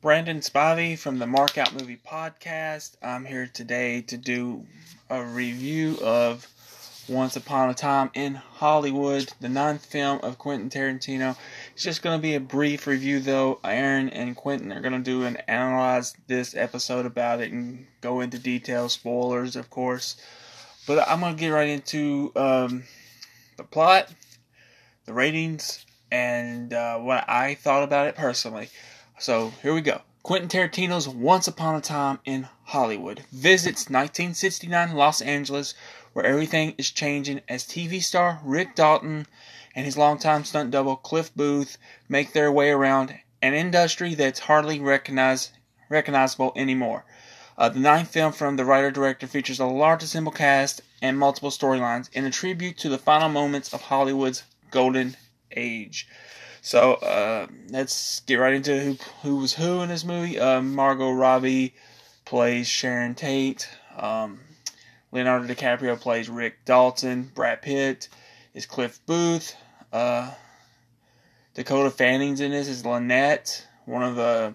Brandon Spivey from the Mark Out Movie Podcast. I'm here today to do a review of Once Upon a Time in Hollywood, the ninth film of Quentin Tarantino. It's just going to be a brief review, though. Aaron and Quentin are going to do and analyze this episode about it and go into detail, spoilers, of course. But I'm going to get right into um, the plot, the ratings, and uh, what I thought about it personally. So here we go. Quentin Tarantino's Once Upon a Time in Hollywood visits 1969 Los Angeles, where everything is changing as TV star Rick Dalton and his longtime stunt double Cliff Booth make their way around an industry that's hardly recognized, recognizable anymore. Uh, the ninth film from the writer director features a large assembled cast and multiple storylines in a tribute to the final moments of Hollywood's golden age. So uh, let's get right into who who was who in this movie. Uh, Margot Robbie plays Sharon Tate. Um, Leonardo DiCaprio plays Rick Dalton. Brad Pitt is Cliff Booth. Uh, Dakota Fanning's in this is Lynette, one of the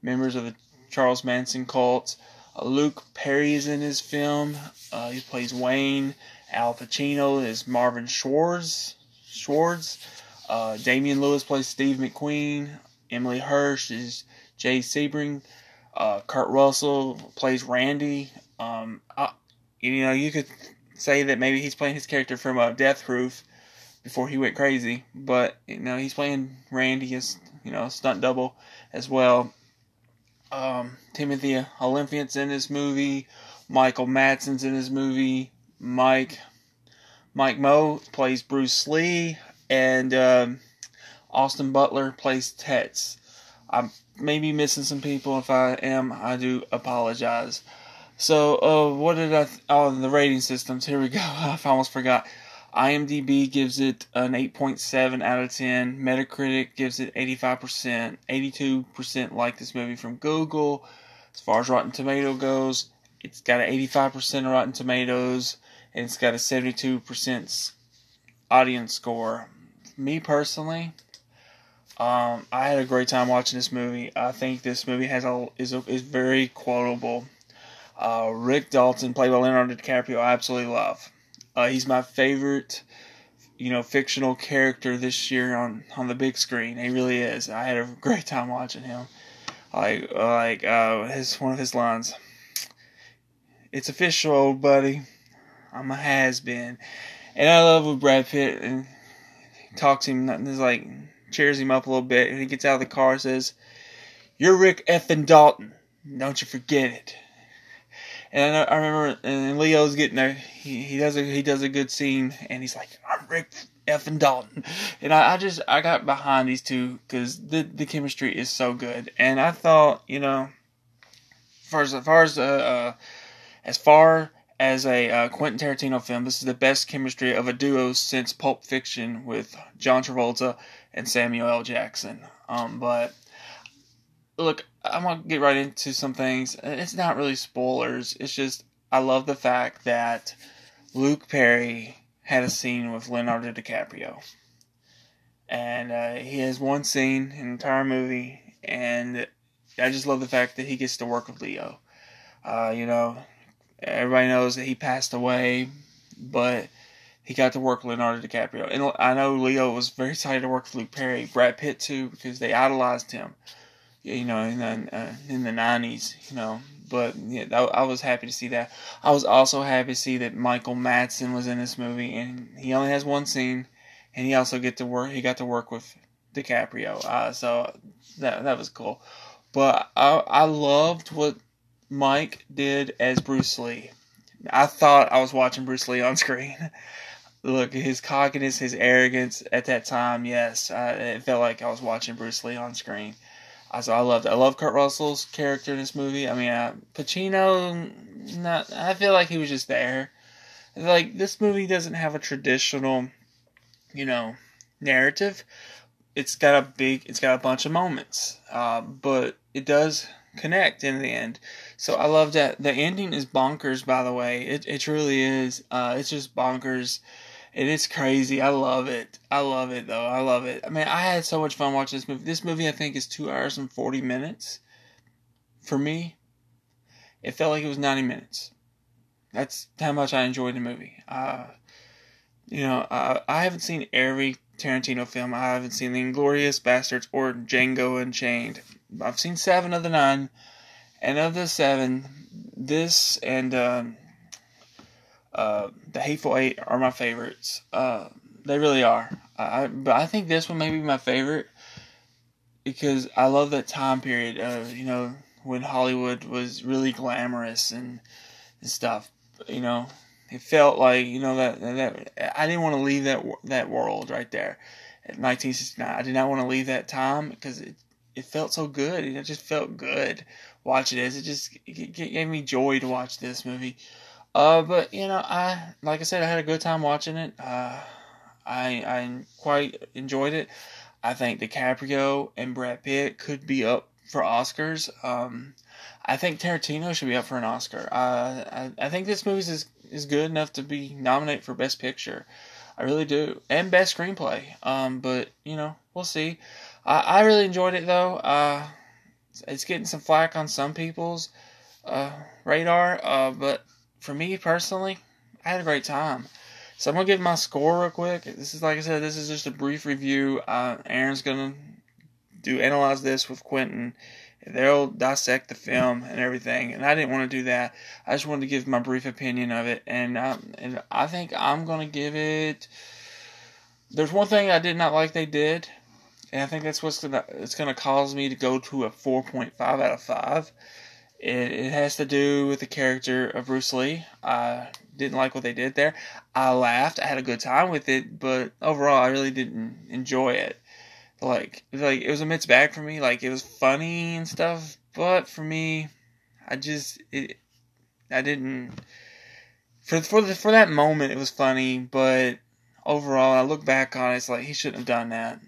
members of the Charles Manson cult. Uh, Luke Perry is in this film. Uh, he plays Wayne. Al Pacino is Marvin Schwartz. Schwartz. Uh, Damian Lewis plays Steve McQueen. Emile Hirsch is Jay Sebring. Uh, Kurt Russell plays Randy. Um, I, you know, you could say that maybe he's playing his character from uh, Death Proof before he went crazy, but you know he's playing Randy as you know stunt double as well. Um, Timothy Olyphant's in this movie. Michael Madsen's in this movie. Mike Mike Moh plays Bruce Lee and um, Austin Butler plays Tex. I may be missing some people. If I am, I do apologize. So, uh, what did I? Th- oh, the rating systems. Here we go. I almost forgot. IMDb gives it an 8.7 out of 10. Metacritic gives it 85%. 82% like this movie from Google. As far as Rotten Tomato goes, it's got an 85% Rotten Tomatoes, and it's got a 72% audience score me personally, um, I had a great time watching this movie. I think this movie has a is a, is very quotable. Uh, Rick Dalton, played by Leonardo DiCaprio, I absolutely love. Uh, he's my favorite, you know, fictional character this year on on the big screen. He really is. I had a great time watching him. Like like uh, his one of his lines. It's official, old buddy. I'm a has been, and I love with Brad Pitt and talks him, and like cheers him up a little bit, and he gets out of the car and says, "You're Rick effing Dalton. Don't you forget it." And I, I remember, and Leo's getting there. He, he does a he does a good scene, and he's like, "I'm Rick effing Dalton," and I, I just I got behind these two because the the chemistry is so good, and I thought you know, as, as far as uh, uh as far as a uh, Quentin Tarantino film, this is the best chemistry of a duo since Pulp Fiction with John Travolta and Samuel L. Jackson. Um, but look, I'm gonna get right into some things. It's not really spoilers. It's just I love the fact that Luke Perry had a scene with Leonardo DiCaprio, and uh, he has one scene in the entire movie, and I just love the fact that he gets to work with Leo. Uh, you know, Everybody knows that he passed away, but he got to work with Leonardo DiCaprio. And I know Leo was very excited to work with Luke Perry, Brad Pitt too, because they idolized him. You know, in the uh, in the nineties, you know. But yeah, I was happy to see that. I was also happy to see that Michael Madsen was in this movie, and he only has one scene, and he also get to work. He got to work with DiCaprio, uh, so that that was cool. But I I loved what Mike did as Bruce Lee. I thought I was watching Bruce Lee on screen. Look, his cockiness, his arrogance at that time, yes, I, it felt like I was watching Bruce Lee on screen. I, so I loved it. I love Kurt Russell's character in this movie. I mean, uh, Pacino, not, I feel like he was just there. Like, this movie doesn't have a traditional, you know, narrative. It's got a big, it's got a bunch of moments, uh, but it does connect in the end. So I love that. The ending is bonkers, by the way. It it truly is. Uh, it's just bonkers, It is crazy. I love it. I love it though. I love it. I mean, I had so much fun watching this movie. This movie, I think, is two hours and forty minutes. For me, it felt like it was ninety minutes. That's how much I enjoyed the movie. Uh, you know, I, I haven't seen every Tarantino film. I haven't seen The Inglourious Basterds or Django Unchained. I've seen seven of the nine, and of the seven, this and um, uh, the Hateful Eight are my favorites. Uh, they really are. I, but I think this one may be my favorite because I love that time period. Of, you know, when Hollywood was really glamorous and, and stuff. You know, it felt like you know that that I didn't want to leave that that world right there. At 1969, I did not want to leave that time because it it felt so good. It just felt good watching this. It just it gave me joy to watch this movie. Uh, but you know, I like I said, I had a good time watching it. Uh, I I quite enjoyed it. I think DiCaprio and Brad Pitt could be up for Oscars. Um, I think Tarantino should be up for an Oscar. Uh, I I think this movie is is good enough to be nominated for Best Picture. I really do, and Best Screenplay. Um, but you know, we'll see. I, I really enjoyed it though. Uh, it's getting some flack on some people's uh, radar, uh, but for me personally, I had a great time. So I'm gonna give my score real quick. This is like I said, this is just a brief review. Uh, Aaron's gonna do analyze this with Quentin. They'll dissect the film and everything, and I didn't want to do that. I just wanted to give my brief opinion of it, and um, and I think I'm gonna give it. There's one thing I did not like they did, and I think that's what's gonna it's gonna cause me to go to a 4.5 out of five. It, it has to do with the character of Bruce Lee. I didn't like what they did there. I laughed. I had a good time with it, but overall, I really didn't enjoy it. Like, like it was a mixed bag for me. Like, it was funny and stuff, but for me, I just it, I didn't for for the, for that moment it was funny, but overall, I look back on it, it's like he shouldn't have done that.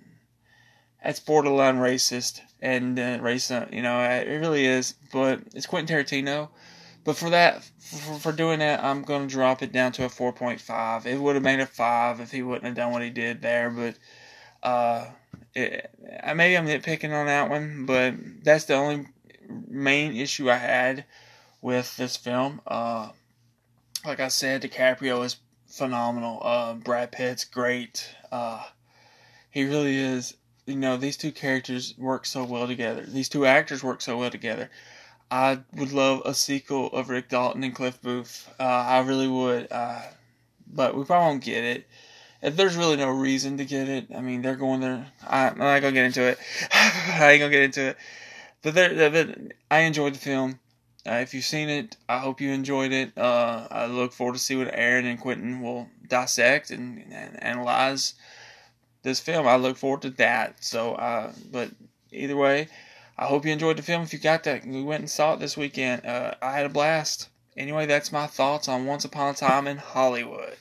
That's borderline racist and uh, racist. You know, it really is. But it's Quentin Tarantino. But for that, for, for doing that, I'm gonna drop it down to a 4.5. It would have made a five if he wouldn't have done what he did there. But uh, it, maybe I'm nitpicking on that one. But that's the only main issue I had with this film. Uh, like I said, DiCaprio is phenomenal. Uh, Brad Pitt's great. Uh, he really is you know these two characters work so well together. These two actors work so well together. I would love a sequel of Rick Dalton and Cliff Booth. Uh, I really would, uh, but we probably won't get it. There's really no reason to get it, I mean they're going there. I, am not gonna get into it. I ain't gonna get into it. But, but I enjoyed the film. Uh, if you've seen it, I hope you enjoyed it. Uh, I look forward to see what Aaron and Quentin will dissect and, and analyze this film. I look forward to that. So, uh, but either way, I hope you enjoyed the film. If you got that, we went and saw it this weekend. Uh, I had a blast. Anyway, that's my thoughts on Once Upon a Time in Hollywood.